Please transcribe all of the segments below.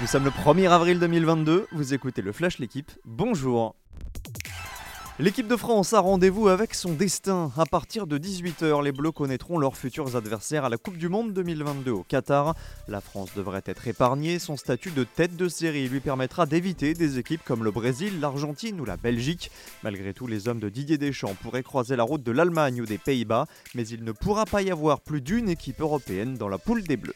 Nous sommes le 1er avril 2022, vous écoutez le Flash L'équipe, bonjour L'équipe de France a rendez-vous avec son destin. À partir de 18h, les Bleus connaîtront leurs futurs adversaires à la Coupe du Monde 2022 au Qatar. La France devrait être épargnée. Son statut de tête de série lui permettra d'éviter des équipes comme le Brésil, l'Argentine ou la Belgique. Malgré tout, les hommes de Didier Deschamps pourraient croiser la route de l'Allemagne ou des Pays-Bas, mais il ne pourra pas y avoir plus d'une équipe européenne dans la poule des Bleus.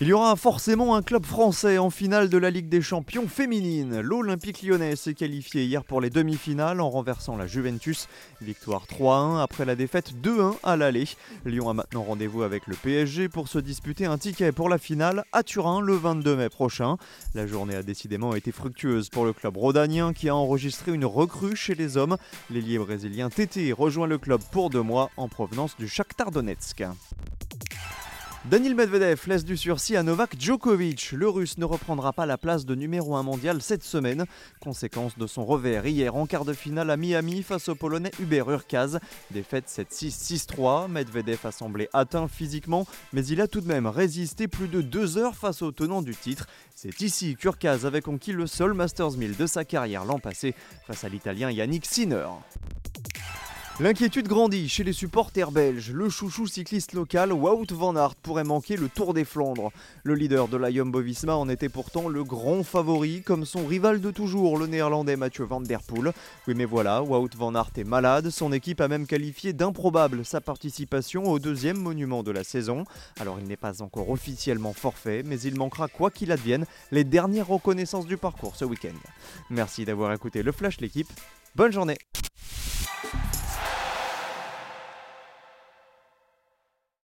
Il y aura forcément un club français en finale de la Ligue des Champions féminine. L'Olympique lyonnais s'est qualifié hier pour les demi-finales en renversant la Juventus. Victoire 3-1 après la défaite 2-1 à l'aller. Lyon a maintenant rendez-vous avec le PSG pour se disputer un ticket pour la finale à Turin le 22 mai prochain. La journée a décidément été fructueuse pour le club rhodanien qui a enregistré une recrue chez les hommes. L'ailier brésilien Tété rejoint le club pour deux mois en provenance du Shakhtar Donetsk. Daniel Medvedev laisse du sursis à Novak Djokovic. Le russe ne reprendra pas la place de numéro 1 mondial cette semaine. Conséquence de son revers hier en quart de finale à Miami face au polonais Hubert Urkaz. Défaite 7-6, 6-3. Medvedev a semblé atteint physiquement, mais il a tout de même résisté plus de deux heures face au tenant du titre. C'est ici qu'Urkaz avait conquis le seul Masters 1000 de sa carrière l'an passé face à l'italien Yannick Sinner. L'inquiétude grandit chez les supporters belges. Le chouchou cycliste local Wout van Aert pourrait manquer le Tour des Flandres. Le leader de la Jumbo-Visma en était pourtant le grand favori, comme son rival de toujours, le néerlandais Mathieu van der Poel. Oui mais voilà, Wout van Aert est malade, son équipe a même qualifié d'improbable sa participation au deuxième monument de la saison. Alors il n'est pas encore officiellement forfait, mais il manquera quoi qu'il advienne les dernières reconnaissances du parcours ce week-end. Merci d'avoir écouté le Flash l'équipe, bonne journée